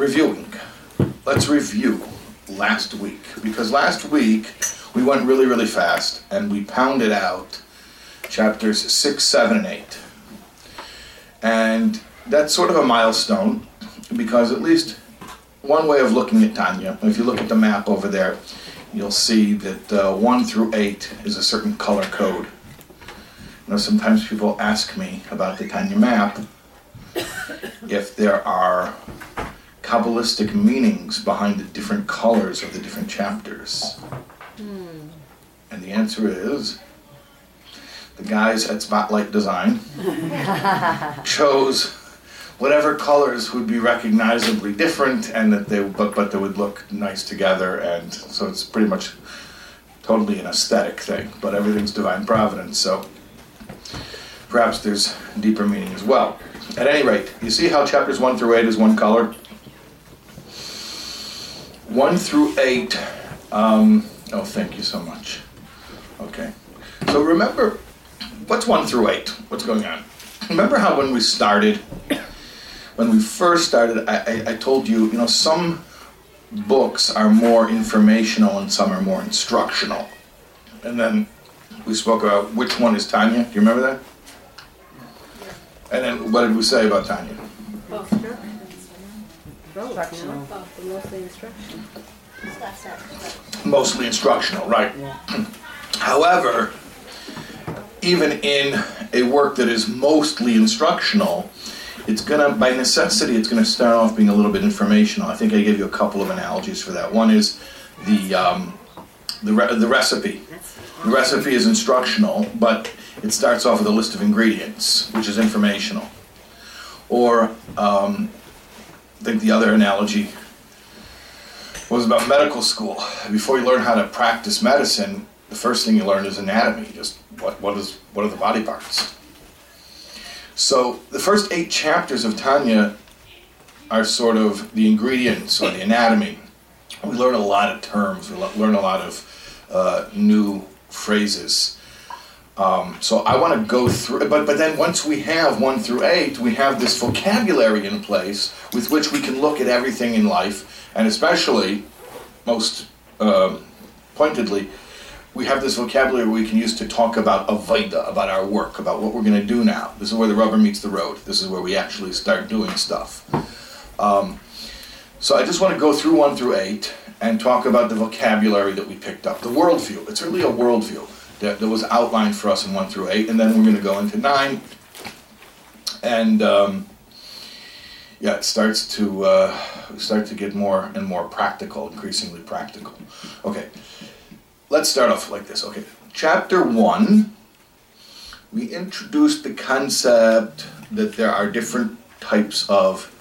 reviewing. Let's review last week because last week we went really, really fast and we pounded out chapters 6, 7, and 8. And that's sort of a milestone because at least one way of looking at Tanya, if you look at the map over there, you'll see that uh, 1 through 8 is a certain color code. Know, sometimes people ask me about the Tanya map if there are Kabbalistic meanings behind the different colors of the different chapters. Hmm. And the answer is the guys at Spotlight Design chose whatever colors would be recognizably different and that they but but they would look nice together and so it's pretty much totally an aesthetic thing but everything's divine providence so perhaps there's deeper meaning as well. At any rate you see how chapters 1 through 8 is one color 1 through 8 um, oh thank you so much. Okay. So remember what's 1 through 8 what's going on? Remember how when we started when we first started I, I, I told you you know some books are more informational and some are more instructional. And then we spoke about which one is tanya. Do you remember that? And then what did we say about tanya? Both. Both, Instructional. Both, mostly instruction. mostly instructional right. However even in a work that is mostly instructional it's gonna by necessity it's gonna start off being a little bit informational. I think i gave you a couple of analogies for that. One is the um, the, re- the recipe. The recipe is instructional but it starts off with a list of ingredients which is informational. Or um, i think the other analogy was about medical school before you learn how to practice medicine the first thing you learn is anatomy just what, what is what are the body parts so the first eight chapters of Tanya are sort of the ingredients or the anatomy. We learn a lot of terms. We learn a lot of uh, new phrases. Um, so I want to go through, but but then once we have one through eight, we have this vocabulary in place with which we can look at everything in life, and especially, most um, pointedly, we have this vocabulary we can use to talk about avoida, about our work, about what we're going to do now. This is where the rubber meets the road. This is where we actually start doing stuff. Um, so I just want to go through one through eight and talk about the vocabulary that we picked up, the worldview. It's really a worldview that, that was outlined for us in one through eight, and then we're going to go into nine, and um, yeah, it starts to uh, start to get more and more practical, increasingly practical. Okay let's start off like this. Okay, chapter one, we introduced the concept that there are different types of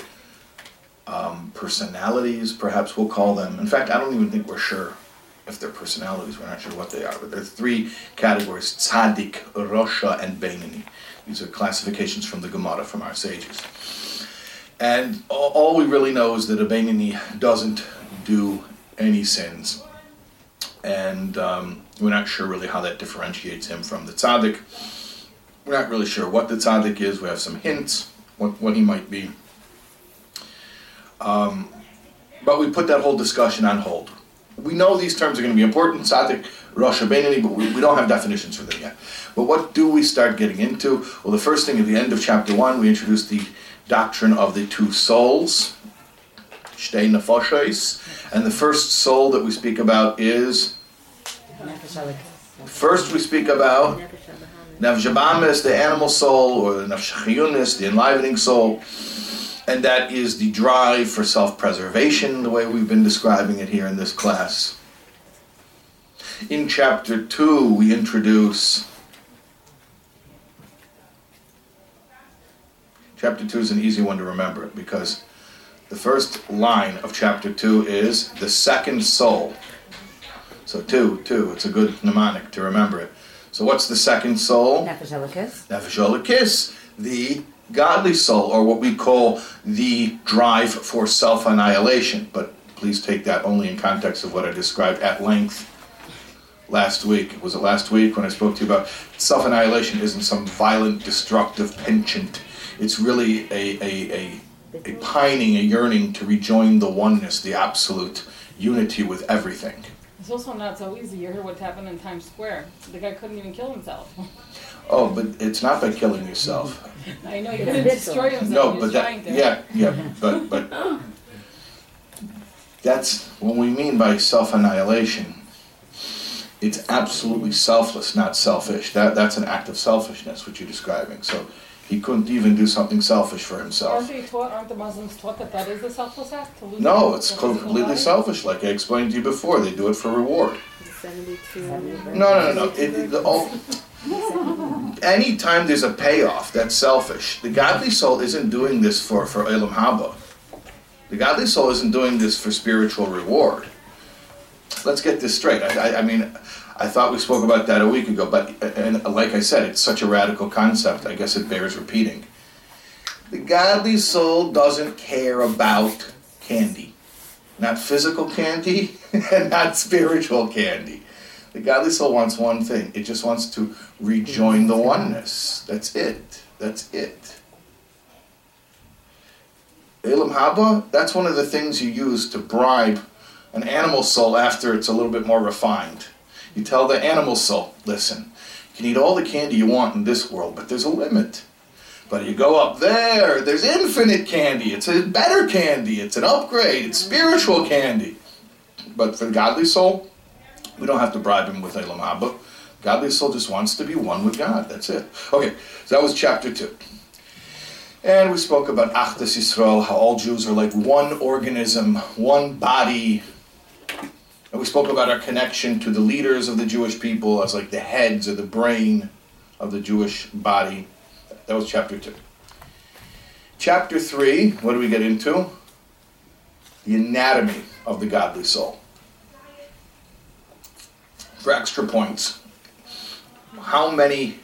um, personalities, perhaps we'll call them. In fact, I don't even think we're sure if they're personalities. We're not sure what they are. But there's three categories: tzaddik, rosha, and beinoni. These are classifications from the Gemara from our sages. And all, we really know is that a beinoni doesn't do any sins and um, we're not sure really how that differentiates him from the tzaddik. We're not really sure what the tzaddik is. We have some hints what, what he might be. Um, but we put that whole discussion on hold. We know these terms are going to be important, tzaddik, Rosh Beinoni, but we, we don't have definitions for them yet. But what do we start getting into? Well, the first thing at the end of chapter one, we introduce the doctrine of the two souls, Shtei Nefashos, and the first soul that we speak about is first we speak about Nefesh Nefesh the animal soul, or the Nefesh the enlivening soul, and that is the drive for self-preservation, the way we've been describing it here in this class. In chapter two, we introduce. Chapter two is an easy one to remember because the first line of chapter 2 is the second soul. So 2, 2, it's a good mnemonic to remember it. So what's the second soul? Elokis. Nefesh the godly soul, or what we call the drive for self-annihilation. But please take that only in context of what I described at length last week. Was it last week when I spoke to you about self-annihilation isn't some violent, destructive penchant. It's really a, a, a a pining, a yearning to rejoin the oneness, the absolute unity with everything. It's also not so easy. You heard what happened in Times Square. The guy couldn't even kill himself. Oh, but it's not by killing yourself. I know he It's couldn't visceral. destroy himself. No, he but was that, trying to. yeah, yeah, but, but that's what we mean by self-annihilation. It's absolutely selfless, not selfish. That, that's an act of selfishness, what you're describing. So he couldn't even do something selfish for himself. Aren't they taught? Aren't the Muslims taught that that is a selfless act to lose? No, the it's physical completely body? selfish, like I explained to you before. They do it for reward. Seventy-two. No, no, no, no. It, it, the, all, anytime there's a payoff, that's selfish. The godly soul isn't doing this for, for Olam Haba. The godly soul isn't doing this for spiritual reward. Let's get this straight. I, I, I mean, I thought we spoke about that a week ago, but and like I said, it's such a radical concept. I guess it bears repeating. The godly soul doesn't care about candy, not physical candy and not spiritual candy. The godly soul wants one thing. It just wants to rejoin the oneness. That's it. That's it. Olam Haba, that's one of the things you use to bribe an animal soul after it's a little bit more refined. You tell the animal soul, listen, you can eat all the candy you want in this world, but there's a limit. But you go up there, there's infinite candy. It's a better candy. It's an upgrade. It's spiritual candy. But for the godly soul, we don't have to bribe him with a Olam Haba. Godly soul just wants to be one with God. That's it. Okay, so that was chapter two. And we spoke about Achdus Yisrael, how all Jews are like one organism, one body. And we spoke about our connection to the leaders of the Jewish people as like the heads or the brain of the Jewish body. That was chapter two. Chapter three, what do we get into? The anatomy of the godly soul. For extra points, how many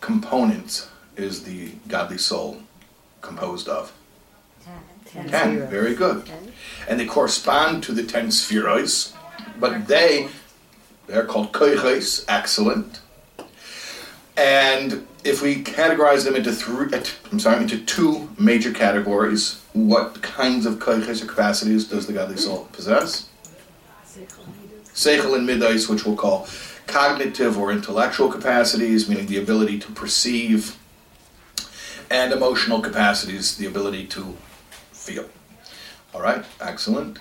components is the godly soul composed of? Ten. Ten. Very good. Ten. And they correspond to the ten sefiros, but they they're called koiches, excellent. And if we categorize them into three, uh, I'm sorry, into two major categories, what kinds of koiches or capacities does the godly soul possess? Seichel and midas, which we'll call cognitive or intellectual capacities, meaning the ability to perceive, and emotional capacities, the ability to feel. All right, excellent.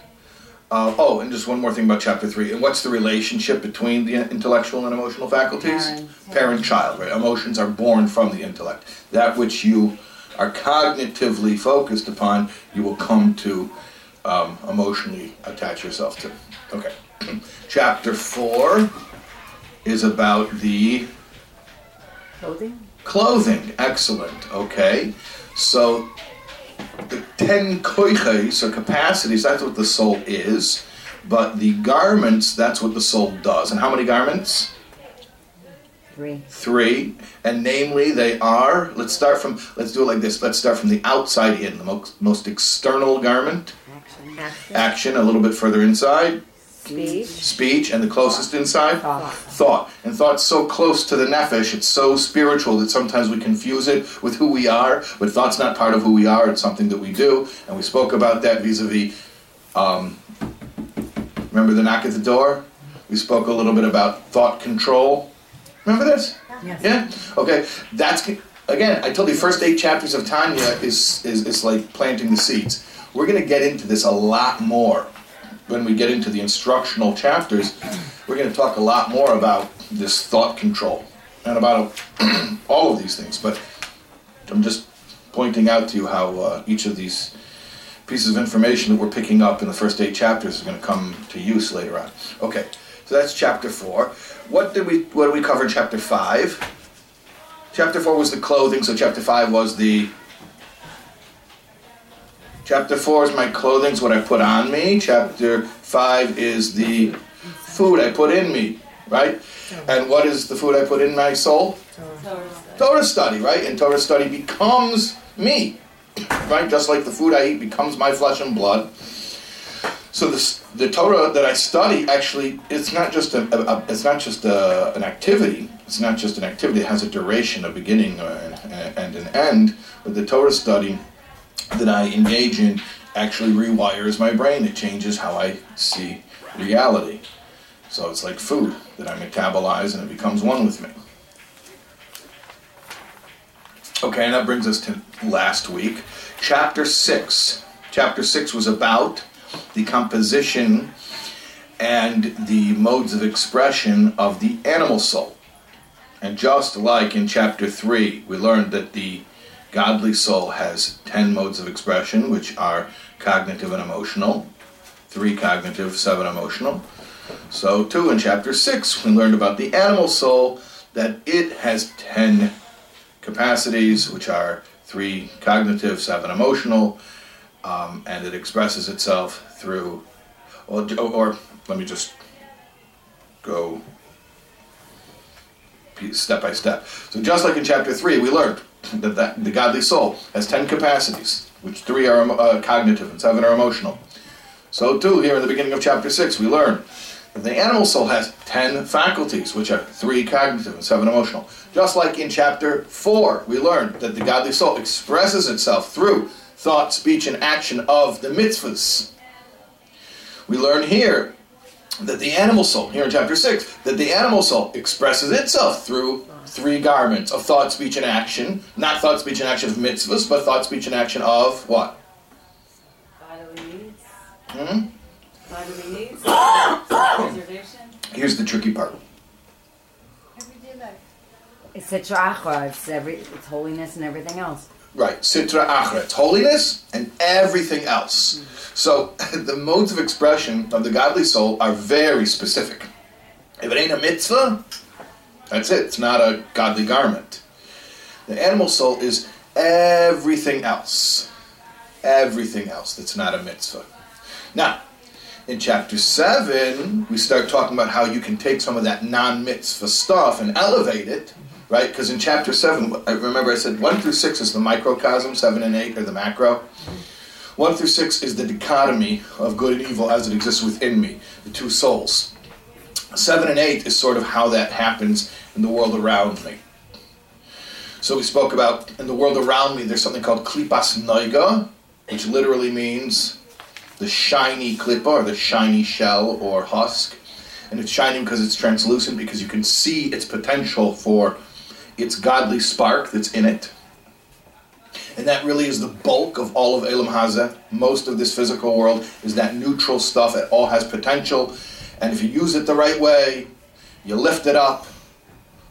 Uh, oh, and just one more thing about chapter three. And what's the relationship between the intellectual and emotional faculties? Parent. Parent-child, right? Emotions are born from the intellect. That which you are cognitively focused upon, you will come to um, emotionally attach yourself to. Okay. Chapter four is about the Clothing? Clothing, excellent. Okay, so the ten koiches or capacities, that's what the soul is. But the garments, that's what the soul does. And how many garments? Three. Three. And namely, they are, let's start from, let's do it like this. Let's start from the outside in, the most, most external garment. Action. Action. Action, a little bit further inside. Speech. Speech, and the closest inside. Thought. thought. And thought's so close to the nefesh, it's so spiritual that sometimes we confuse it with who we are, but thought's not part of who we are, it's something that we do. And we spoke about that vis a vis, um, remember the knock at the door? We spoke a little bit about thought control. Remember this? Yes. Yeah? Okay. That's, again, I told you, first eight chapters of Tanya is, is, is like planting the seeds. We're going to get into this a lot more when we get into the instructional chapters, we're going to talk a lot more about this thought control and about all of these things. But I'm just pointing out to you how uh, each of these pieces of information that we're picking up in the first eight chapters is going to come to use later on. Okay, so that's chapter four. What did we what did we cover in chapter five? Chapter four was the clothing, so chapter five was the Chapter 4 is my clothing, is what I put on me. Chapter 5 is the food I put in me, right? And what is the food I put in my soul? Torah study, right? And Torah study becomes me, right? Just like the food I eat becomes my flesh and blood. So the, the Torah that I study actually it's not just a, a, a it's not just a, an activity. It's not just an activity. It has a duration, a beginning, uh, and, and an end. But the Torah study that I engage in actually rewires my brain. It changes how I see reality. So it's like food that I metabolize and it becomes one with me. Okay, and that brings us to last week. Chapter 6. Chapter 6 was about the composition and the modes of expression of the animal soul. And just like in chapter 3, we learned that the godly soul has 10 modes of expression, which are cognitive and emotional. Three cognitive, seven emotional. So, too, in chapter 6, we learned about the animal soul, that it has 10 capacities, which are three cognitive, seven emotional, um, and it expresses itself through, or, or let me just go step by step. So just like in chapter 3, we learned that, that the godly soul has 10 capacities, which three are uh, cognitive and seven are emotional. So too, here in the beginning of chapter 6, we learn that the animal soul has 10 faculties, which are three cognitive and seven emotional. Just like in chapter 4, we learned that the godly soul expresses itself through thought, speech, and action of the mitzvahs. We learn here that the animal soul, here in chapter 6, that the animal soul expresses itself through three garments of thought, speech, and action. Not thought, speech, and action of mitzvahs, but thought, speech, and action of what? Bodily needs. Hmm? Bodily needs. Preservation. Here's the tricky part. Everyday life. It's a chakra. It's every. It's holiness and everything else. Right, Sitra Achra. It's holiness and everything else. So the modes of expression of the godly soul are very specific. If it ain't a mitzvah, that's it. It's not a godly garment. The animal soul is everything else. Everything else that's not a mitzvah. Now, in chapter 7, we start talking about how you can take some of that non mitzvah stuff and elevate it, right? Because in chapter 7, I remember I said 1 through 6 is the microcosm, 7 and 8 are the macro. 1 through 6 is the dichotomy of good and evil as it exists within me, the two souls. 7 and 8 is sort of how that happens in the world around me. So we spoke about in the world around me, there's something called klipas noiga, which literally means the shiny klippa or the shiny shell or husk. And it's shining because it's translucent because you can see its potential for its godly spark that's in it. And that really is the bulk of all of Olam Hazeh. Most of this physical world is that neutral stuff. It all has potential. And if you use it the right way, you lift it up,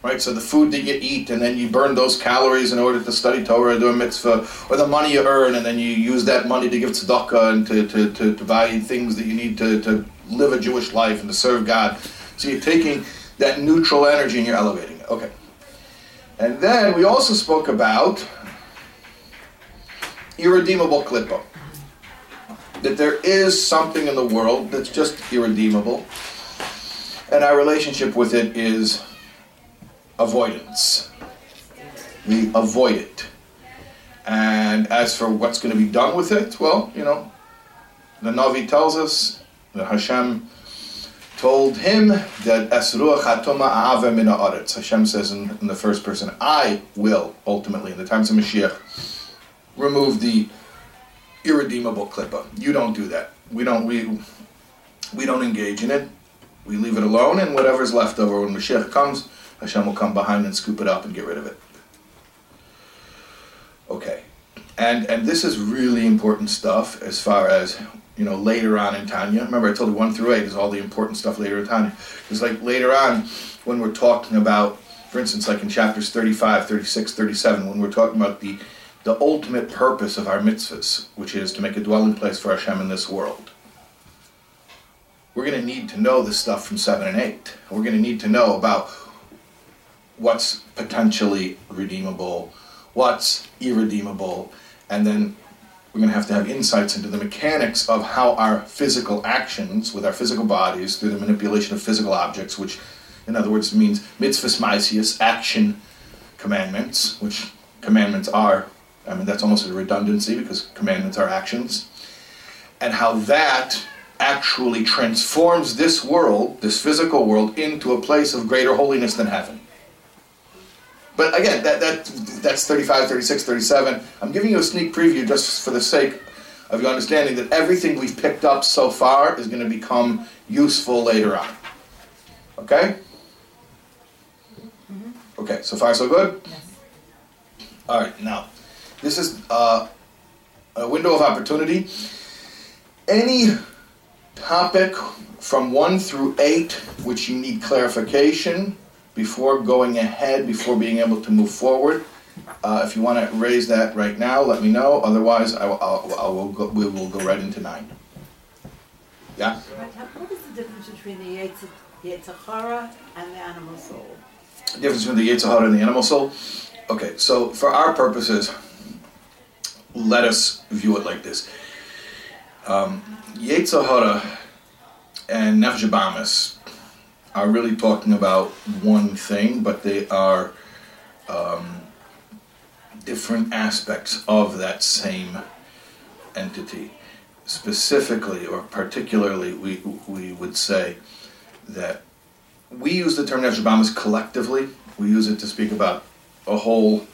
right? So the food that you eat, and then you burn those calories in order to study Torah or do a mitzvah, or the money you earn, and then you use that money to give tzedakah and to, to, to, to buy things that you need to, to live a Jewish life and to serve God. So you're taking that neutral energy and you're elevating it. Okay. And then we also spoke about irredeemable klippa. That there is something in the world that's just irredeemable, and our relationship with it is avoidance. We avoid it. And as for what's going to be done with it, well, you know, the Navi tells us that Hashem told him that Esruach Hatoma A'ave Min Haaretz. Hashem says in, in the first person, I will ultimately, in the times of Mashiach, remove the irredeemable klippa. You don't do that. We don't we we don't engage in it. We leave it alone, and whatever's left over when Mashiach comes, Hashem will come behind and scoop it up and get rid of it. Okay, and and this is really important stuff as far as you know later on in Tanya. Remember, I told you one through eight is all the important stuff later in Tanya. Because like later on, when we're talking about, for instance, like in chapters 35, 36, 37, when we're talking about the the ultimate purpose of our mitzvahs, which is to make a dwelling place for Hashem in this world. We're going to need to know this stuff from 7 and 8. We're going to need to know about what's potentially redeemable, what's irredeemable, and then we're going to have to have insights into the mechanics of how our physical actions with our physical bodies through the manipulation of physical objects, which in other words means mitzvahs maisius, action commandments, which commandments are I mean, that's almost a redundancy because commandments are actions. And how that actually transforms this world, this physical world, into a place of greater holiness than heaven. but again, that, that that's 35, 36, 37. I'm giving you a sneak preview just for the sake of your understanding that everything we've picked up so far is going to become useful later on. Okay? Mm-hmm. Okay, so far so good? Yes. All right, now, this is uh, a window of opportunity. Any topic from 1 through 8 which you need clarification before going ahead, before being able to move forward, uh, if you want to raise that right now, let me know. Otherwise, I will, I'll, I will go, we will go right into 9. Yeah? What is the difference between the Yetz- Yetzirah and the animal soul? The difference between the Yetzer Hara and the animal soul. Okay, so for our purposes, let us view it like this. Um, Yetzer Hara and Nefesh are really talking about one thing, but they are um, different aspects of that same entity. Specifically, or particularly, we, we would say that we use the term Nefesh collectively. We use it to speak about a whole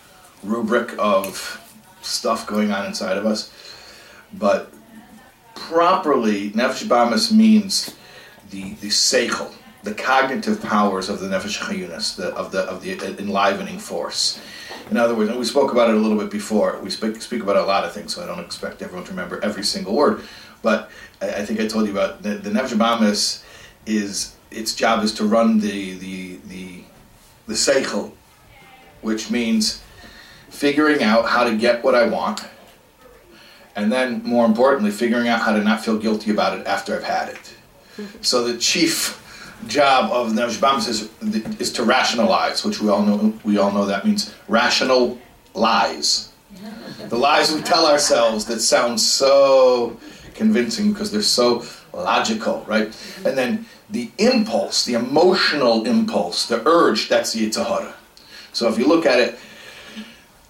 rubric of stuff going on inside of us. But properly, Nefesh Bamis means the the seichel, the cognitive powers of the Nefesh Chayunis, the, of the of the enlivening force. In other words, we spoke about it a little bit before. We speak speak about a lot of things, so I don't expect everyone to remember every single word. But I, I think I told you about the, the Nefesh Bamis is its job is to run the the the the seichel, which means figuring out how to get what I want, and then more importantly, figuring out how to not feel guilty about it after I've had it. Mm-hmm. So the chief job of Bamis is is to rationalize, which we all know we all know that means rational lies. The lies we tell ourselves that sound so convincing because they're so logical, right? And then the impulse, the emotional impulse, the urge, that's the Yetzer Hara. So if you look at it,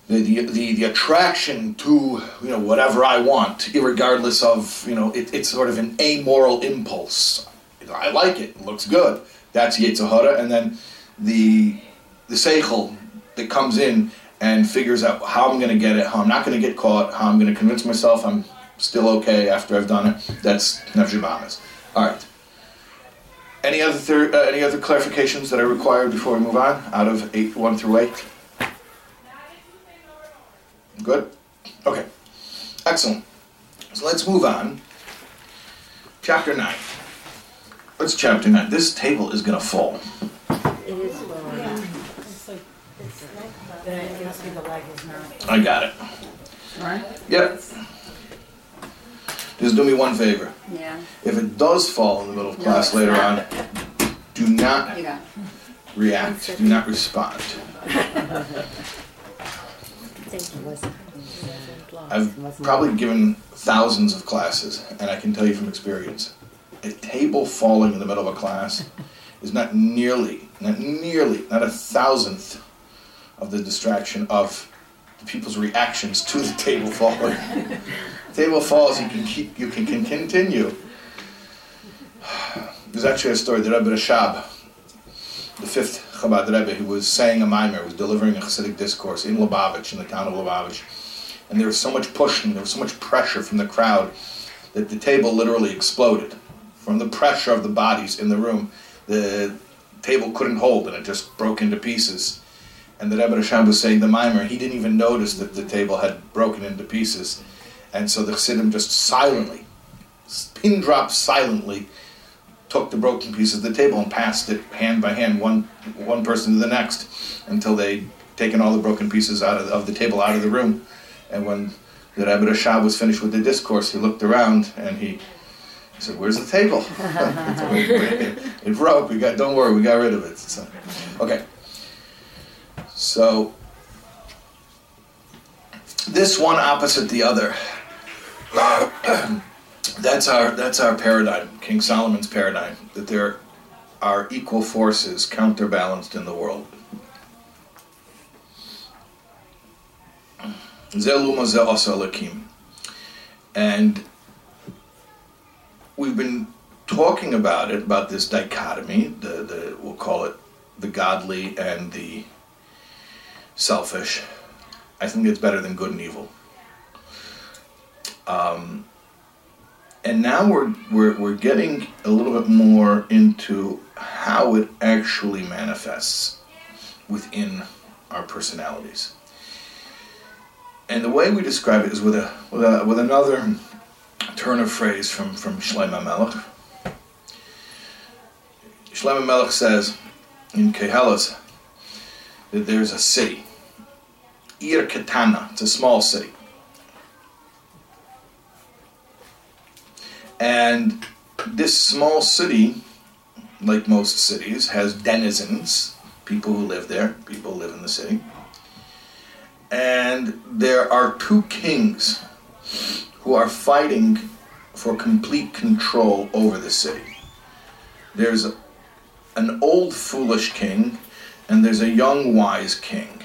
the, the, the, attraction to you know whatever I want, regardless of you know it, it's sort of an amoral impulse. I like it, it looks good. That's Yetzer Hara, and then the the seichel that comes in and figures out how I'm going to get it, how I'm not going to get caught, how I'm going to convince myself I'm still okay after I've done it. That's Nefesh. All right. Any other uh, any other clarifications that are required before we move on? Out of eight, one through eight. Good. Okay. Excellent. So let's move on. Chapter nine. What's chapter nine? This table is gonna fall. It is lower. It's like But I can see the leg is not. I got it. Right? Yep. Just do me one favor. Yeah. If it does fall in the middle of class it's later not. on, do not You react. Do not respond. I've probably given thousands of classes, and I can tell you from experience, a table falling in the middle of a class is not nearly, not nearly, not a thousandth of the distraction of the people's reactions to the table falling. table falls, you can keep, you can, continue. There's actually a story. The Rebbe Rashab, the fifth Chabad Rebbe, who was saying a mimer, was delivering a Hasidic discourse in Lubavitch, in the town of Lubavitch, and there was so much pushing, there was so much pressure from the crowd that the table literally exploded from the pressure of the bodies in the room. The table couldn't hold, and it just broke into pieces. And the Rebbe Rashab was saying the mimer, he didn't even notice that the table had broken into pieces, and so the Chassidim just silently, pin drop silently, took the broken piece of the table and passed it hand by hand, one one person to the next, until they'd taken all the broken pieces out of, of the table out of the room. And when the Rebbe Rashab was finished with the discourse, he looked around and he, he said, "Where's the table? it, it broke. We got. Don't worry, we got rid of it." So, okay. So this one opposite the other. that's our that's our paradigm, King Solomon's paradigm, that there are equal forces counterbalanced in the world. And we've been talking about it, about this dichotomy, the, the we'll call it the godly and the selfish. I think it's better than good and evil. Um, and now we're, we're, we're getting a little bit more into how it actually manifests within our personalities. And the way we describe it is with a with, a, with another turn of phrase from from Shlomo Melech. Shlomo Melech says in Koheles that there's a city, Ir Katana. It's a small city, and this small city, like most cities, has denizens, people who live there, people who live in the city and there are two kings who are fighting for complete control over the city. There's an old foolish king and there's a young wise king.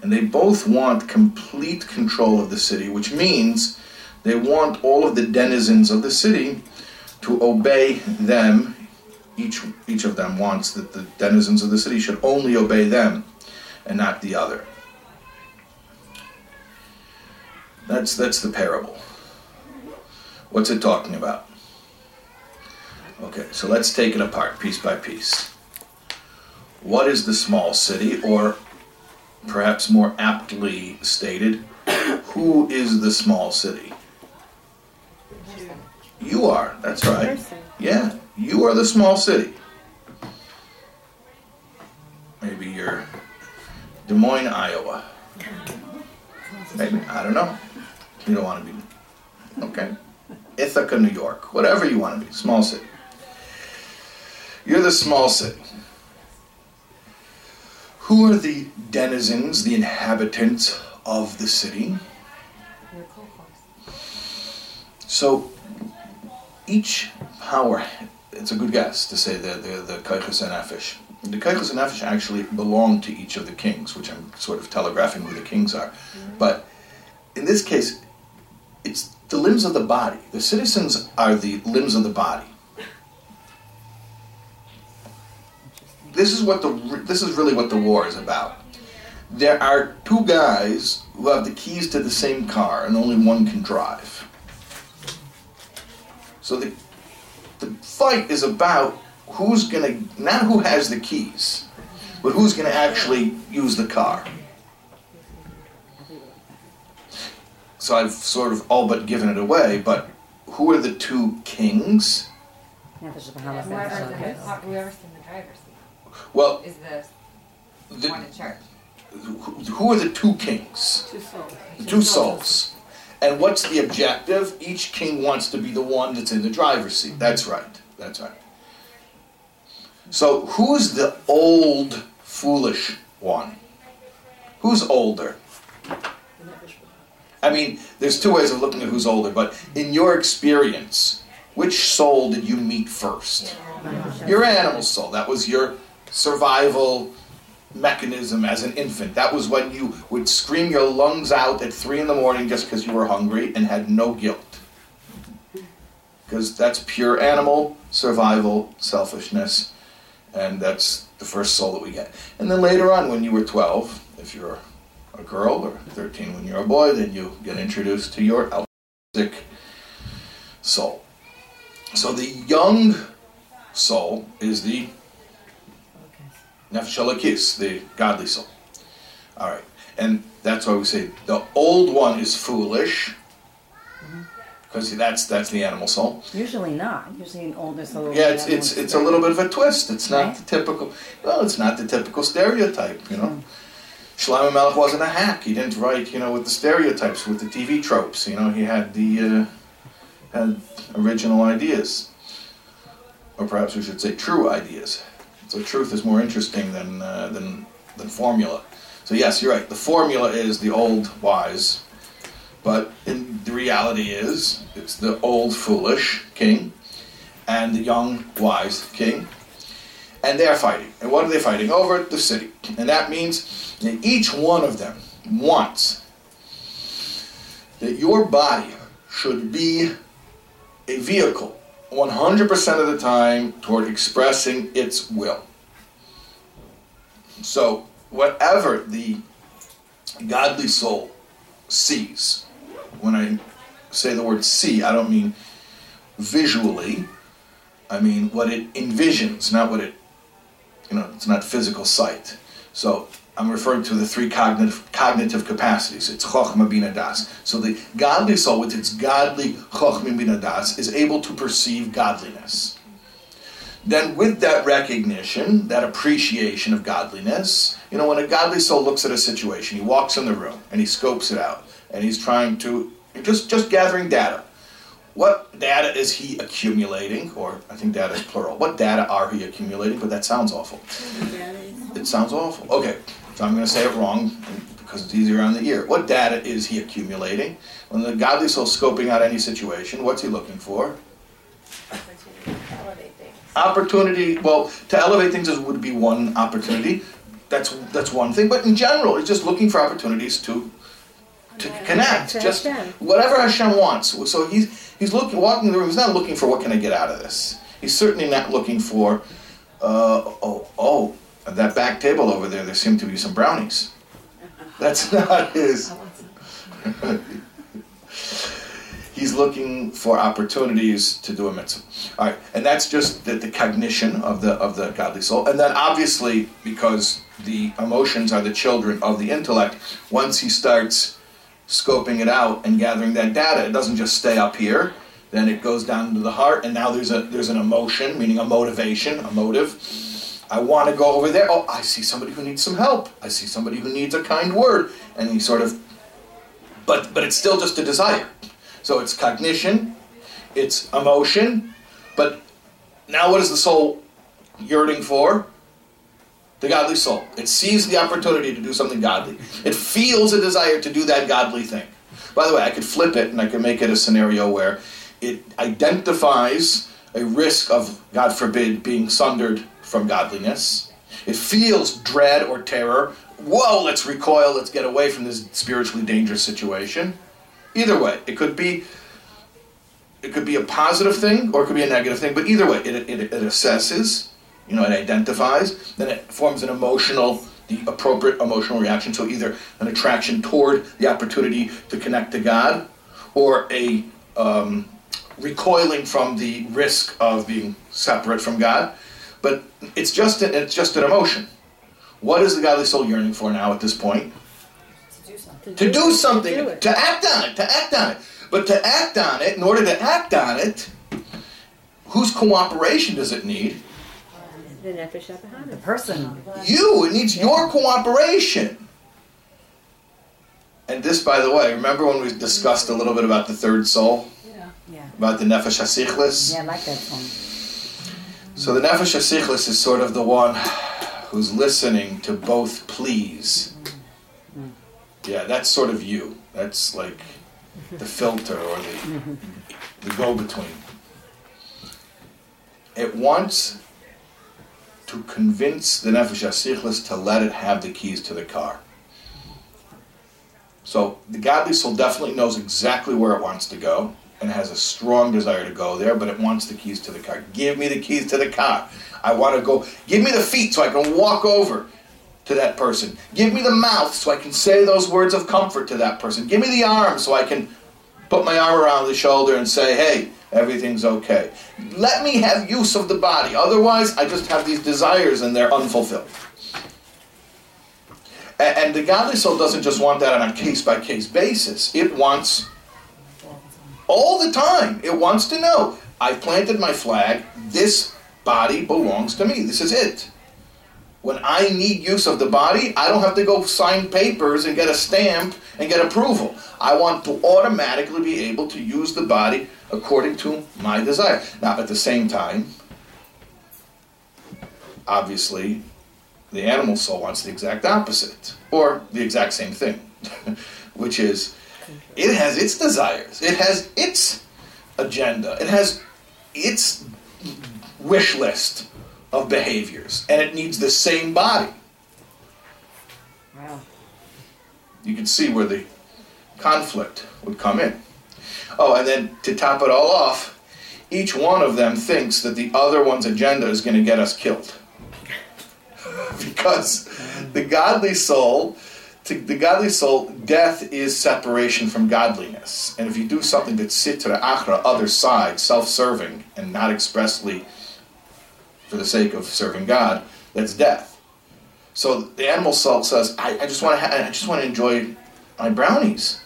And they both want complete control of the city, which means they want all of the denizens of the city to obey them. Each, each of them wants that the denizens of the city should only obey them and not the other. That's that's the parable. What's it talking about? Okay, so let's take it apart piece by piece. What is the small city, or perhaps more aptly stated, who is the small city? You are, that's right. Yeah, you are the small city. Maybe you're Des Moines, Iowa. Maybe, I don't know. You don't want to be, okay? Ithaca, New York, whatever you want to be, small city. You're the small city. Who are the denizens, the inhabitants of the city? So each power, it's a good guess to say the the, the koiches hanefesh. The koiches hanefesh actually belong to each of the kings, which I'm sort of telegraphing who the kings are. Mm-hmm. But in this case, it's the limbs of the body. The citizens are the limbs of the body. This is what the this is really what the war is about. There are two guys who have the keys to the same car and only one can drive. So the the fight is about who's going to not who has the keys, but who's going to actually use the car. So I've sort of all but given it away, but who are the two kings? Nefesh HaBahamis, whoever's in the, Elokis. car- whoever's in the driver's seat Well, is the the, one in charge. who who are the two kings? Two souls. The two souls. And what's the objective? Each king wants to be the one that's in the driver's seat. Mm-hmm. That's right. That's right. So who's the old foolish one? Who's older? I mean, there's two ways of looking at who's older, but in your experience, which soul did you meet first? Your animal soul. That was your survival mechanism as an infant. That was when you would scream your lungs out at three in the morning just because you were hungry and had no guilt. Because that's pure animal survival selfishness, and that's the first soul that we get. And then later on, when you were 12, if you're a girl, or 13 when you're a boy, then you get introduced to your altruistic soul. So the young soul is the Nefesh Elokis, the godly soul. All right, and that's why we say the old one is foolish, because that's that's the animal soul. Usually not. Usually an older soul. Yeah, it's it's it's a little bit of a twist. It's not Right. the typical. Well, it's not the typical stereotype, you know. Shlomo Melech wasn't a hack. He didn't write, you know, with the stereotypes, with the TV tropes. You know, he had the uh, had original ideas, or perhaps we should say true ideas. So truth is more interesting than uh, than than formula. So yes, you're right. The formula is the old wise, but in the reality is it's the old foolish king and the young wise king, and they're fighting. And what are they fighting over? The city, and that means that each one of them wants that your body should be a vehicle 100% of the time toward expressing its will. So, whatever the godly soul sees. When I say the word see, I don't mean visually. I mean what it envisions, not what it, you know, it's not physical sight. So I'm referring to the three cognitive, cognitive capacities. It's chokhmah bina das. So the godly soul, with its godly chokhmah bina das, is able to perceive godliness. Then, with that recognition, that appreciation of godliness, you know, when a godly soul looks at a situation, he walks in the room and he scopes it out, and he's trying to just just gathering data. What data is he accumulating? Or I think data is plural. What data are he accumulating? But that sounds awful. It sounds awful. Okay, so I'm going to say it wrong because it's easier on the ear. What data is he accumulating? When the godly soul is scoping out any situation, what's he looking for? Opportunity. Well, to elevate things is, would be one opportunity. That's that's one thing. But in general, he's just looking for opportunities to to connect. To Just Hashem. whatever Hashem wants. So he's he's looking walking the room. He's not looking for what can I get out of this. He's certainly not looking for uh, oh oh at that back table over there. There seem to be some brownies. That's not his. He's looking for opportunities to do a mitzvah. All right, and that's just the, the cognition of the of the godly soul, and then obviously because the emotions are the children of the intellect. Once he starts scoping it out and gathering that data, it doesn't just stay up here. Then it goes down to the heart, and now there's a there's an emotion, meaning a motivation, a motive. I want to go over there. Oh, I see somebody who needs some help. I see somebody who needs a kind word, and he sort of, but but it's still just a desire. So it's cognition, it's emotion, but now what is the soul yearning for? The godly soul. It sees the opportunity to do something godly. It feels a desire to do that godly thing. By the way, I could flip it and I could make it a scenario where it identifies a risk of, God forbid, being sundered from godliness. It feels dread or terror. Whoa, let's recoil, let's get away from this spiritually dangerous situation. Either way, it could be it could be a positive thing or it could be a negative thing, but either way, it, it, it assesses, you know, it identifies, then it forms an emotional, the appropriate emotional reaction. So either an attraction toward the opportunity to connect to God or a um, recoiling from the risk of being separate from God. But it's just a, it's just an emotion. What is the godly soul yearning for now at this point? To do something. to do something, do it. to act on it, to act on it. But to act on it, in order to act on it, whose cooperation does it need? The nefesh The person. You. It needs your cooperation. And this, by the way, remember when we discussed a little bit about the third soul, Yeah. Yeah. about the nefesh hasichlis? Yeah, I like that song. So the nefesh hasichlis is sort of the one who's listening to both pleas. Yeah, that's sort of you. That's like the filter or the the go-between. It wants to convince the nefesh hasichlis to let it have the keys to the car. So the godly soul definitely knows exactly where it wants to go and has a strong desire to go there, but it wants the keys to the car. Give me the keys to the car. I want to go. Give me the feet so I can walk over to that person. Give me the mouth so I can say those words of comfort to that person. Give me the arm so I can put my arm around the shoulder and say, hey, everything's okay. Let me have use of the body. Otherwise, I just have these desires and they're unfulfilled. And the godly soul doesn't just want that on a case by case basis. It wants all the time. It wants to know I planted my flag. This body belongs to me. This is it. When I need use of the body, I don't have to go sign papers and get a stamp and get approval. I want to automatically be able to use the body according to my desire. Now, at the same time, obviously, the animal soul wants the exact opposite, or the exact same thing, which is it has its desires, it has its agenda, it has its wish list of behaviors, and it needs the same body. Wow. You can see where the conflict would come in. Oh, and then to top it all off, each one of them thinks that the other one's agenda is going to get us killed. because the godly soul to the godly soul, death is separation from godliness. And if you do something that's sitra, achra, other side, self-serving, and not expressly for the sake of serving God, that's death. So the animal soul says, I, I just want to ha- I just want to enjoy my brownies.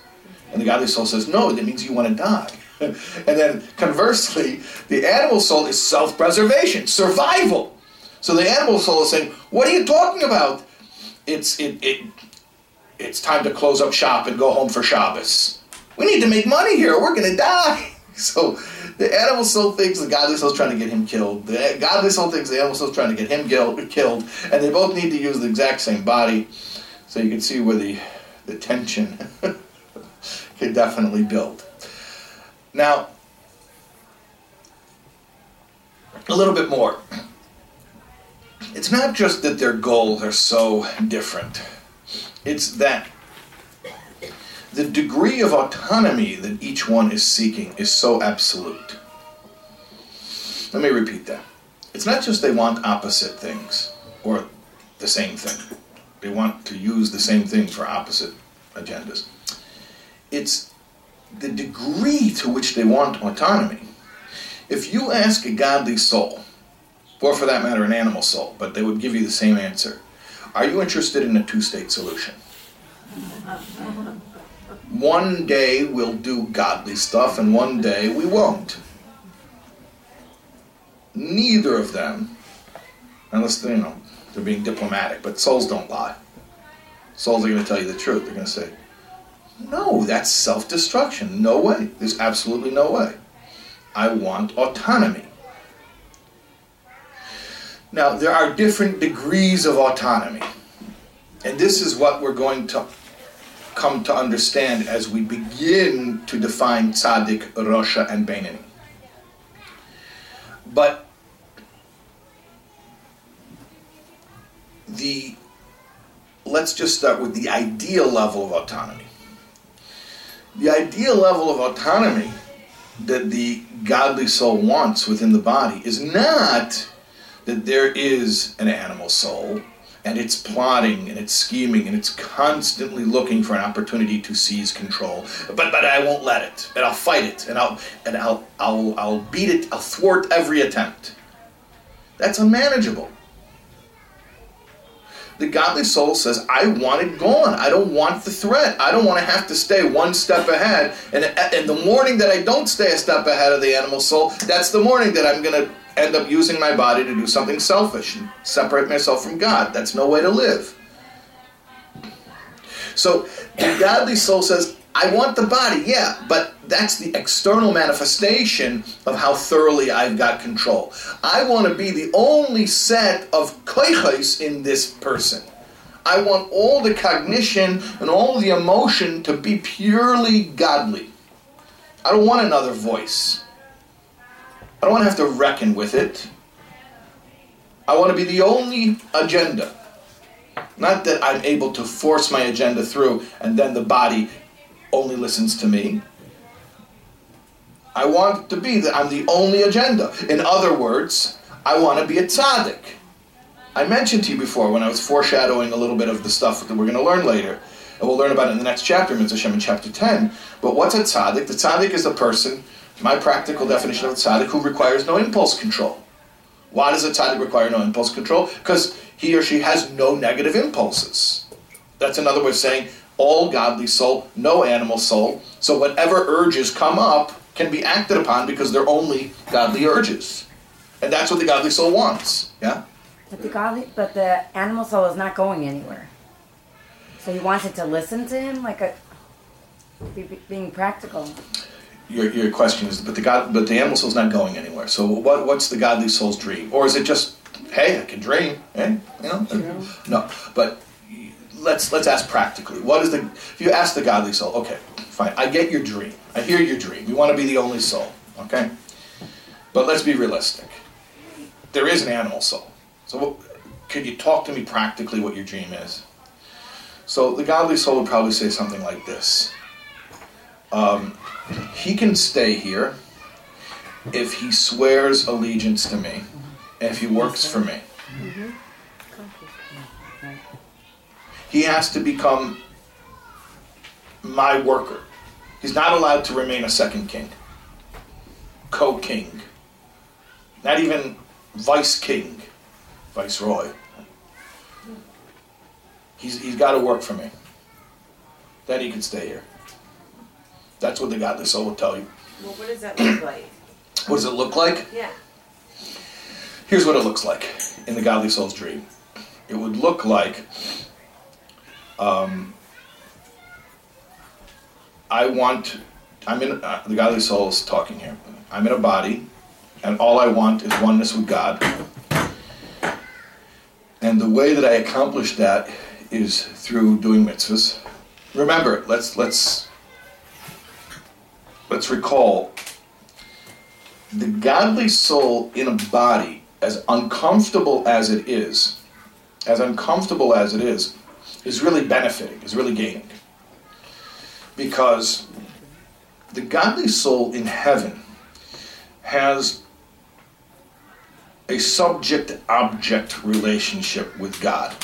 And the godly soul says, No, that means you want to die. and then conversely, the animal soul is self-preservation, survival. So the animal soul is saying, What are you talking about? It's it, it it's time to close up shop and go home for Shabbos. We need to make money here. We're going to die. So the animal soul thinks the godly soul is trying to get him killed. The godly soul thinks the animal soul is trying to get him killed. And they both need to use the exact same body. So you can see where the, the tension can definitely build. Now, a little bit more. It's not just that their goals are so different it's that the degree of autonomy that each one is seeking is so absolute. Let me repeat that. It's not just they want opposite things or the same thing. They want to use the same thing for opposite agendas. It's the degree to which they want autonomy. If you ask a godly soul, or for that matter, an animal soul, but they would give you the same answer are you interested in a two state solution? One day we'll do godly stuff, and one day we won't. Neither of them, unless you know they're being diplomatic, but souls don't lie. Souls are going to tell you the truth. They're going to say, "No, that's self-destruction. No way. There's absolutely no way. I want autonomy." Now, there are different degrees of autonomy. And this is what we're going to come to understand as we begin to define tzaddik, rosha, and beinoni. But the let's just start with the ideal level of autonomy. The ideal level of autonomy that the godly soul wants within the body is not that there is an animal soul and it's plotting and it's scheming and it's constantly looking for an opportunity to seize control. But but I won't let it, and I'll fight it, and I'll and I'll I'll I'll beat it. I'll thwart every attempt. That's unmanageable. The godly soul says, I want it gone. I don't want the threat. I don't want to have to stay one step ahead. And, and the morning that I don't stay a step ahead of the animal soul, that's the morning that I'm to end up using my body to do something selfish and separate myself from God. That's no way to live. So the godly soul says, I want the body, yeah, but that's the external manifestation of how thoroughly I've got control. I want to be the only set of koichos in this person. I want all the cognition and all the emotion to be purely godly. I don't want another voice. I don't want to have to reckon with it. I want to be the only agenda. Not that I'm able to force my agenda through and then the body only listens to me. I want to be that I'm the only agenda. In other words, I want to be a tzaddik. I mentioned to you before when I was foreshadowing a little bit of the stuff that we're going to learn later, and we'll learn about it in the next chapter, Mitzvah Hashem, in chapter 10. But what's a tzaddik? The tzaddik is a person, my practical definition of a tzaddik, who requires no impulse control. Why does a tzaddik require no impulse control? Because he or she has no negative impulses. That's another way of saying all godly soul, no animal soul. So whatever urges come up can be acted upon because they're only godly urges. And that's what the godly soul wants. Yeah? But the godly, but the animal soul is not going anywhere. So he wants it to listen to him, like a be, be, being practical. Your, your question is, but the god, but the animal soul's not going anywhere. So what, what's the godly soul's dream, or is it just, hey, I can dream, hey, you know? No, but let's let's ask practically. What is the if you ask the godly soul? Okay, fine. I get your dream. I hear your dream. You want to be the only soul. Okay, but let's be realistic. There is an animal soul. So, could you talk to me practically what your dream is? So the godly soul would probably say something like this. Um, he can stay here if he swears allegiance to me, and if he works for me. He has to become my worker. He's not allowed to remain a second king, co king, not even vice king, viceroy. He's, he's got to work for me. Then he can stay here. That's what the godly soul will tell you. Well, what does that look like? What does it look like? Yeah. Here's what it looks like in the godly soul's dream. It would look like um, I want. I'm in uh, the godly soul is talking here. I'm in a body, and all I want is oneness with God. And the way that I accomplish that is through doing mitzvahs. Remember, let's let's let's recall the godly soul in a body, as uncomfortable as it is, as uncomfortable as it is, is really benefiting, is really gaining. Because the godly soul in heaven has a subject object relationship with God.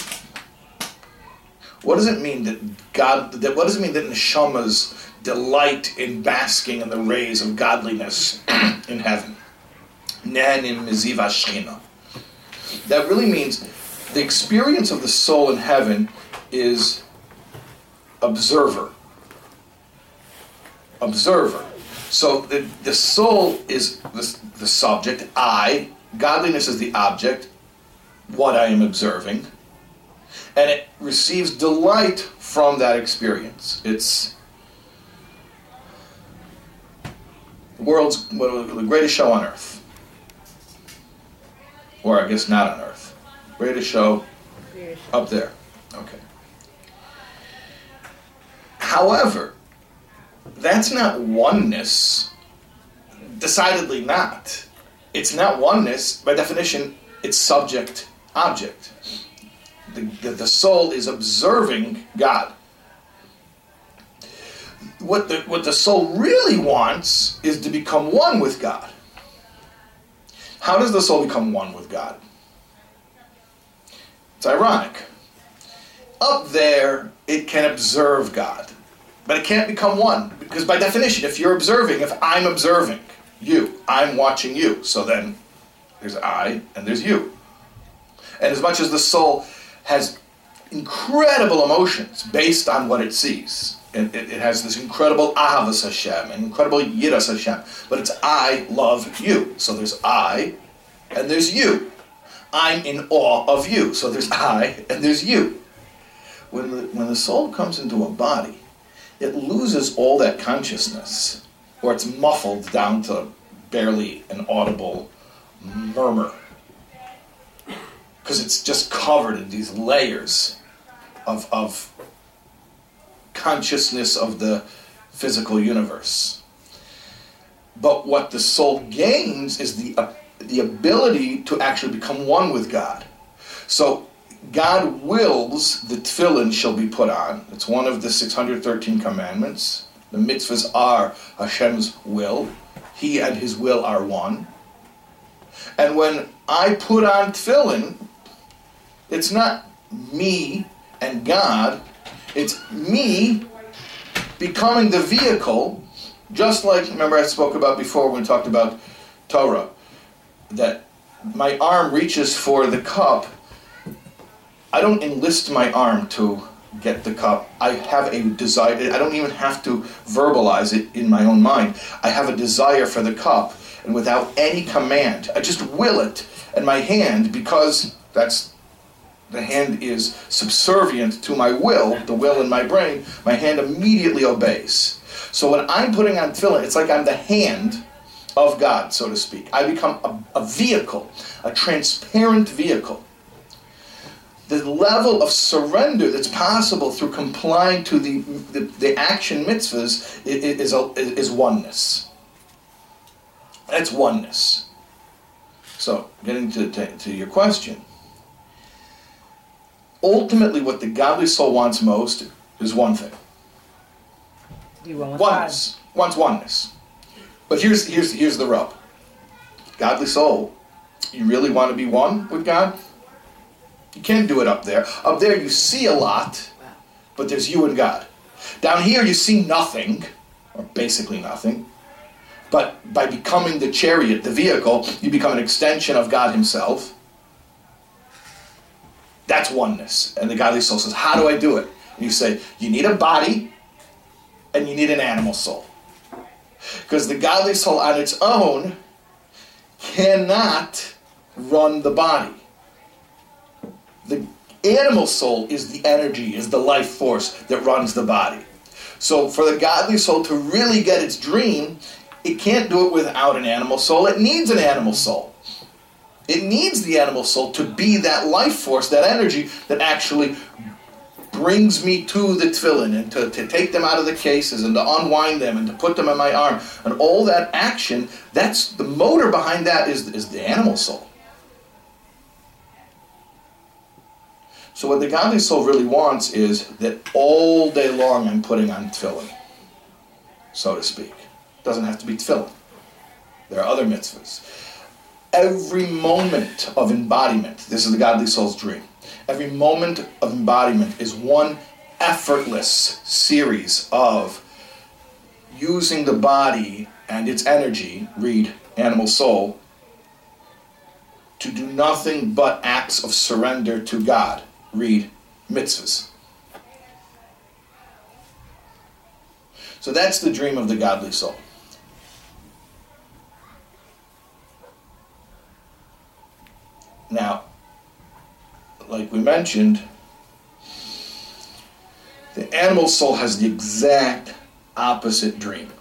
What does it mean that God that what does it mean that neshamas delight in basking in the rays of godliness in heaven? That really means the experience of the soul in heaven is observer. Observer. So the, the soul is the, the subject, I. Godliness is the object, what I am observing. And it receives delight from that experience. It's the world's the greatest show on earth. Or I guess not on earth. Greatest show up there. Okay. However, that's not oneness. Decidedly not. It's not oneness. By definition, it's subject object. The, the, the soul is observing God. What the, what the soul really wants is to become one with God. How does the soul become one with God? It's ironic. Up there, it can observe God, but it can't become one. Because by definition, if you're observing, if I'm observing you, I'm watching you. So then there's I and there's you. And as much as the soul has incredible emotions based on what it sees, it, it, it has this incredible ahavas Hashem, an incredible yiras Hashem, but it's I love you. So there's I and there's you. I'm in awe of you. So there's I and there's you. When the, when the soul comes into a body, it loses all that consciousness, or it's muffled down to barely an audible murmur. Because it's just covered in these layers of, of consciousness of the physical universe. But what the soul gains is the, uh, the ability to actually become one with God. So God wills the tefillin shall be put on. It's one of the 613 commandments. The mitzvahs are Hashem's will. He and his will are one. And when I put on tefillin, it's not me and God, it's me becoming the vehicle, just like, remember I spoke about before when we talked about Torah, that my arm reaches for the cup. I don't enlist my arm to get the cup. I have a desire. I don't even have to verbalize it in my own mind. I have a desire for the cup, and without any command, I just will it. And my hand, because that's the hand is subservient to my will, the will in my brain, my hand immediately obeys. So when I'm putting on tefillin, it's like I'm the hand of God, so to speak. I become a, a vehicle, a transparent vehicle. The level of surrender that's possible through complying to the, the, the action mitzvahs is, is, is oneness. That's oneness. So, getting to, to, to your question ultimately what the godly soul wants most is one thing. You with Oneness. Wants oneness. But here's here's here's the rub. Godly soul, you really want to be one with God? You can't do it up there. Up there you see a lot, but there's you and God. Down here, you see nothing, or basically nothing. But by becoming the chariot, the vehicle, you become an extension of God Himself. That's oneness. And the godly soul says, How do I do it? And you say, You need a body and you need an animal soul. Because the godly soul on its own cannot run the body. The animal soul is the energy, is the life force that runs the body. So for the godly soul to really get its dream, it can't do it without an animal soul. It needs an animal soul. It needs the animal soul to be that life force, that energy that actually brings me to the tefillin and to, to take them out of the cases and to unwind them and to put them in my arm. And all that action, that's the motor behind that is, is the animal soul. So what the godly soul really wants is that all day long I'm putting on tefillin, so to speak. It doesn't have to be tefillin. There are other mitzvahs. Every moment of embodiment, this is the godly soul's dream. Every moment of embodiment is one effortless series of using the body and its energy, read animal soul, to do nothing but acts of surrender to God, read mitzvahs. So that's the dream of the godly soul. Now, like we mentioned, the animal soul has the exact opposite dream.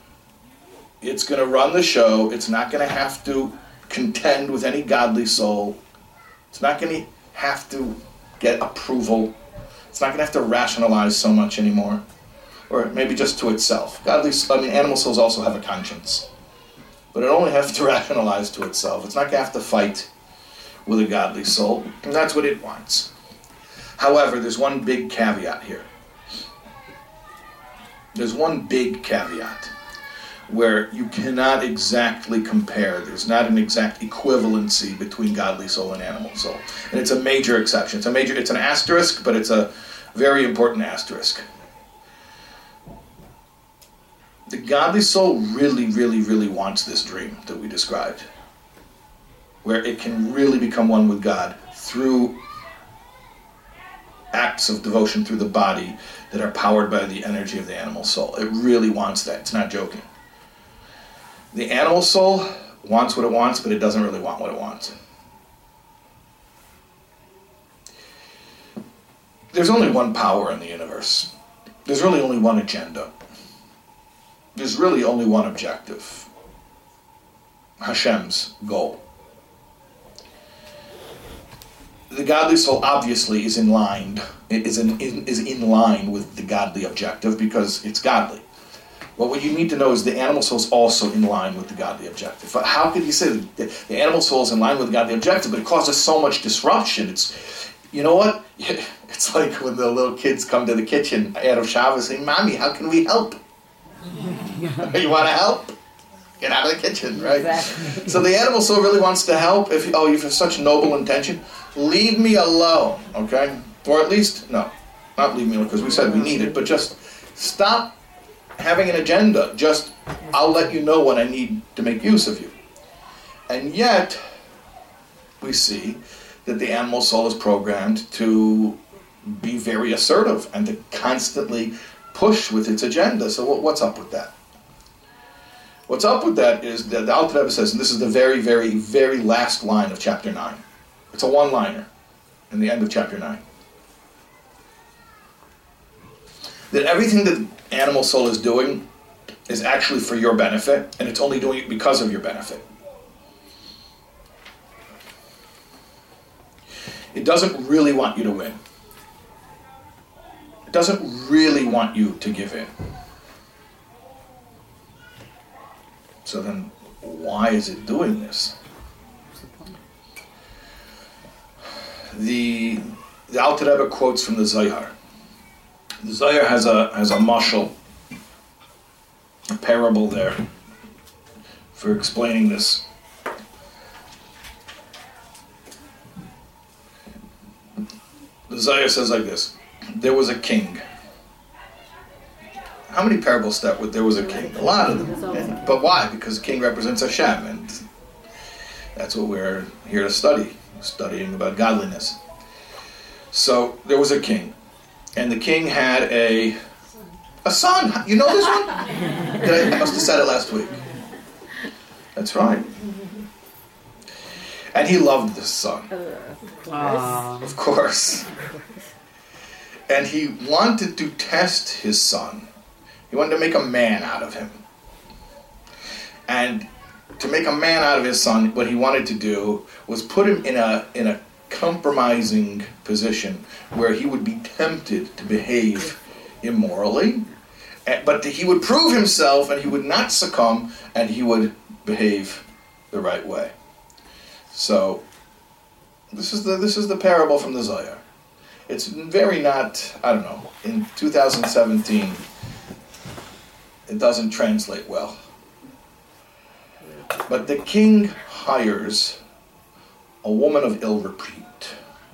It's going to run the show. It's not going to have to contend with any godly soul. It's not going to have to get approval. It's not going to have to rationalize so much anymore. Or maybe just to itself. Godly, I mean, animal souls also have a conscience. But it only has to rationalize to itself. It's not going to have to fight with a godly soul. And that's what it wants. However, there's one big caveat here. There's one big caveat where you cannot exactly compare. There's not an exact equivalency between godly soul and animal soul. And it's a major exception. It's a major it's an asterisk, but it's a very important asterisk. The godly soul really, really, really wants this dream that we described. Where it can really become one with God through acts of devotion through the body that are powered by the energy of the animal soul. It really wants that. It's not joking. The animal soul wants what it wants, but it doesn't really want what it wants. There's only one power in the universe. There's really only one agenda. There's really only one objective Hashem's goal. The godly soul obviously is in line is in, is in line with the godly objective because it's godly. Well, what you need to know is the animal soul is also in line with the godly objective. But how could you say that the animal soul is in line with the godly objective, but it causes so much disruption? It's, you know what? It's like when the little kids come to the kitchen out of Shabbos saying, Mommy, how can we help? you want to help? Get out of the kitchen, right? Exactly. So the animal soul really wants to help. If oh, you have such noble intention, leave me alone, okay? Or at least no, not leave me alone because we said we need it, but just stop having an agenda. Just I'll let you know when I need to make use of you. And yet, we see that the animal soul is programmed to be very assertive and to constantly push with its agenda. So what's up with that? What's up with that is that the Alter says, and this is the very, very, very last line of chapter 9. It's a one-liner in the end of chapter 9. That everything that animal soul is doing is actually for your benefit, and it's only doing it because of your benefit. It doesn't really want you to win. It doesn't really want you to give in. So then, why is it doing this? The, the Alter Rebbe quotes from the Zohar. The Zohar has a has a mashal, a parable there for explaining this. The Zohar says like this: There was a king. How many parables that there was a king? A lot of them. And- but why? Because the king represents Hashem, and that's what we're here to study, studying about godliness. So there was a king, and the king had a a son. You know this one? I, I must have said it last week. That's right. And he loved this son. Of course. And he wanted to test his son. He wanted to make a man out of him. And to make a man out of his son, what he wanted to do was put him in a in a compromising position where he would be tempted to behave immorally, eh, but he would prove himself and he would not succumb and he would behave the right way. So this is the this is the parable from the Zohar. It's very not I don't know in 2017. It doesn't translate well. But the king hires a woman of ill repute.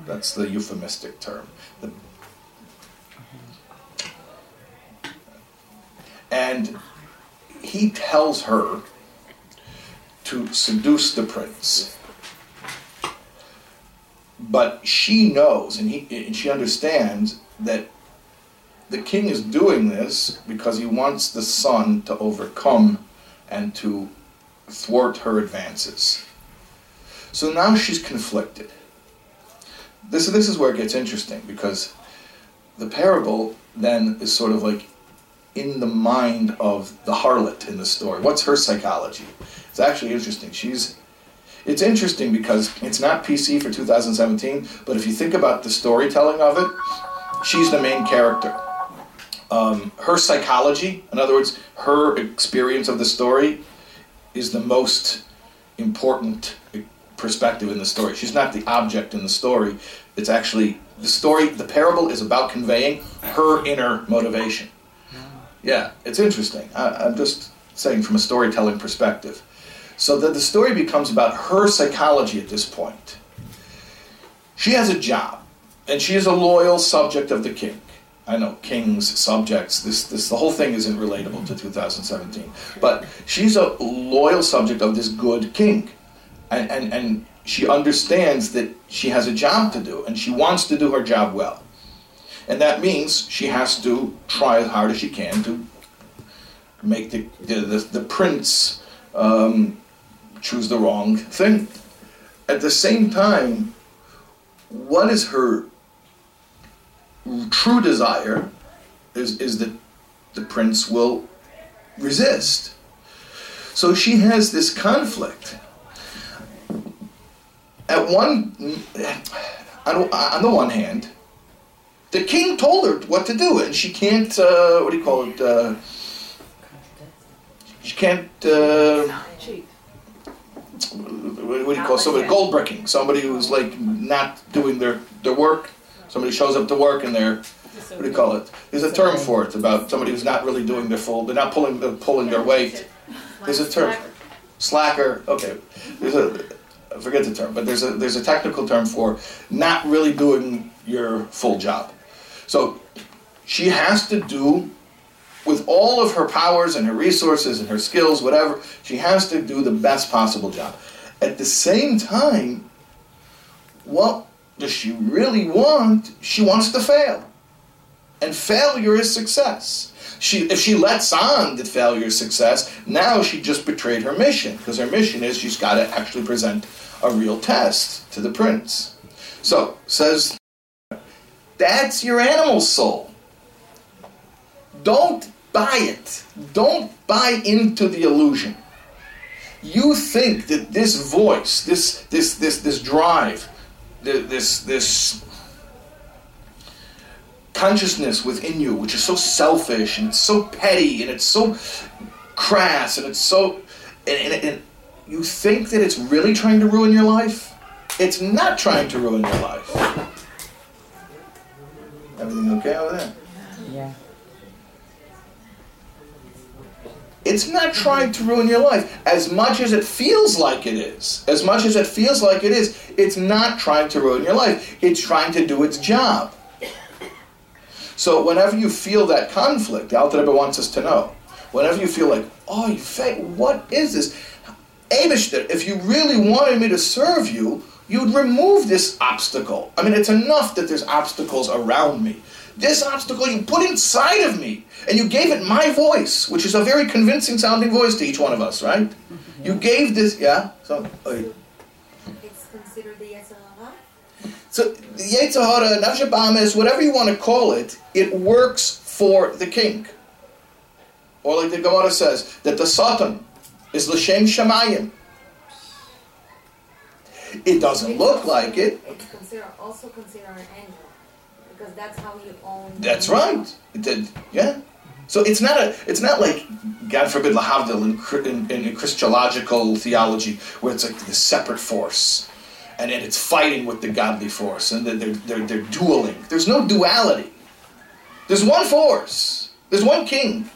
That's the euphemistic term. The- and he tells her to seduce the prince. But she knows and, he, and she understands that the king is doing this because he wants the son to overcome and to thwart her advances. So now she's conflicted. This, this is where it gets interesting because the parable then is sort of like in the mind of the harlot in the story. What's her psychology? It's actually interesting. She's it's interesting because it's not PC for 2017, but if you think about the storytelling of it, she's the main character. Um, her psychology, in other words, her experience of the story, is the most important perspective in the story. She's not the object in the story. It's actually the story, the parable is about conveying her inner motivation. Yeah, it's interesting. I, I'm just saying from a storytelling perspective. So that the story becomes about her psychology at this point. She has a job, and she is a loyal subject of the king. I know kings, subjects. This, this, the whole thing isn't relatable to 2017. But she's a loyal subject of this good king, and and and she understands that she has a job to do, and she wants to do her job well, and that means she has to try as hard as she can to make the the, the, the prince um, choose the wrong thing. At the same time, what is her true desire is, is that the prince will resist. So she has this conflict. At one, on, on the one hand, the king told her what to do, and she can't. Uh, what do you call it? Uh, she can't. Uh, what do you call somebody gold bricking? Somebody who's like not doing their their work. Somebody shows up to work and they're what do you call it? There's a term for it about somebody who's not really doing their full. They're not pulling they're pulling their weight. There's a term. Slacker. Okay. There's a I forget the term, but there's a there's a technical term for not really doing your full job. So she has to do with all of her powers and her resources and her skills, whatever, she has to do the best possible job. At the same time, what does she really want? She wants to fail. And failure is success. She, if she lets on that failure is success, now she just betrayed her mission, because her mission is she's got to actually present a real test to the prince. So, says, that's your animal soul. Don't buy it. Don't buy into the illusion. You think that this voice, this this this this drive, this this consciousness within you, which is so selfish and it's so petty and it's so crass and it's so and, and, and you think that it's really trying to ruin your life? It's not trying to ruin your life. Everything okay over there? Yeah. It's not trying to ruin your life. As much as it feels like it is, as much as it feels like it is, it's not trying to ruin your life. It's trying to do its job. So whenever you feel that conflict, the Alter Rebbe wants us to know. Whenever you feel like, oh, you fake, what is this? Abishter, if you really wanted me to serve you, you'd remove this obstacle. I mean, it's enough that there's obstacles around me. This obstacle you put inside of me, and you gave it my voice, which is a very convincing sounding voice to each one of us, right? You gave this, yeah? So, uh, It's considered the Yetzer so the Yetzer Hara, whatever you want to call it, it works for the king. Or like the Gemara says, that the Satan is L'Shem Shamayim. It doesn't look like it. It's also considered an angel, because that's how you own. That's right. It did, yeah. So it's not a, it's not like God forbid lahavdil in, in, in Christological theology where it's like the separate force, and then it's fighting with the godly force, and they're, they're, they're dueling. There's no duality. There's one force. There's one king.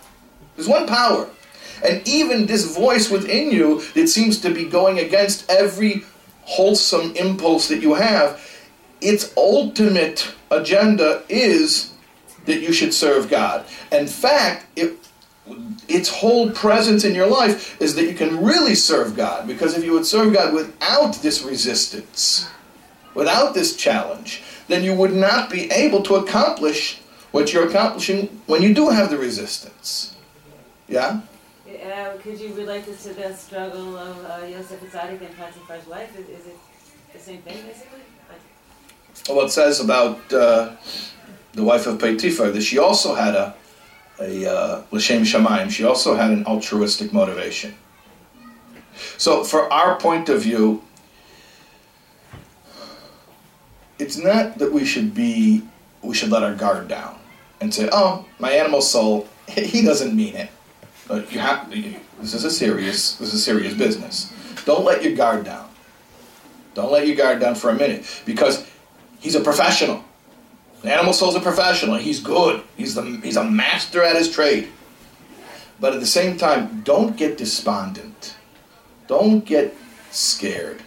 There's one power. And even this voice within you that seems to be going against every wholesome impulse that you have, its ultimate agenda is that you should serve God. In fact, it, its whole presence in your life is that you can really serve God. Because if you would serve God without this resistance, without this challenge, then you would not be able to accomplish what you're accomplishing when you do have the resistance. Yeah? Uh, could you relate this to the struggle of uh, Yosef Hatzaddik and Potiphar's wife? Is, is it the same thing, basically? Well, it says about uh, the wife of Potiphar that she also had a, a uh, l'shem shamayim. She also had an altruistic motivation. So, for our point of view, it's not that we should be we should let our guard down and say, "Oh, my animal soul, he doesn't mean it." But you have this is a serious this is serious business. Don't let your guard down. Don't let your guard down for a minute because he's a professional. Animal soul's a professional. He's good. He's the he's a master at his trade. But at the same time, don't get despondent. Don't get scared.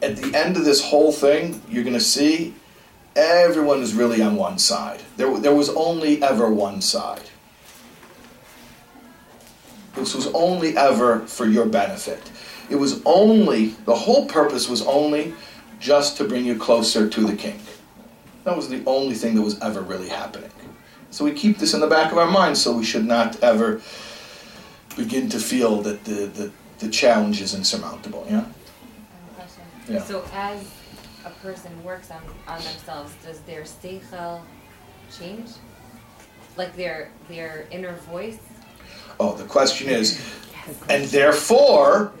At the end of this whole thing, you're going to see everyone is really on one side. There, there was only ever one side. This was only ever for your benefit. It was only, the whole purpose was only just to bring you closer to the king. That was the only thing that was ever really happening. So we keep this in the back of our minds so we should not ever begin to feel that the, the, the challenge is insurmountable. Yeah? I have a question. Yeah. So as a person works on, on themselves, does their seichel change? Like their their inner voice? Oh, the question is, and therefore,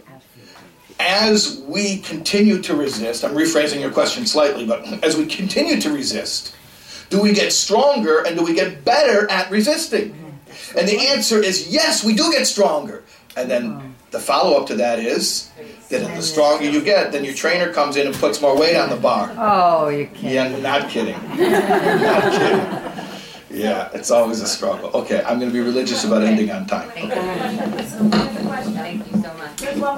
as we continue to resist, I'm rephrasing your question slightly, but as we continue to resist, do we get stronger and do we get better at resisting? Mm-hmm. And the answer is yes, we do get stronger. And then mm-hmm. the follow up to that is that the stronger you get, then your trainer comes in and puts more weight on the bar. Oh, you can't. Yeah, not kidding. not kidding. Yeah, it's always a struggle. Okay, I'm going to be religious about ending on time. Thank you. So what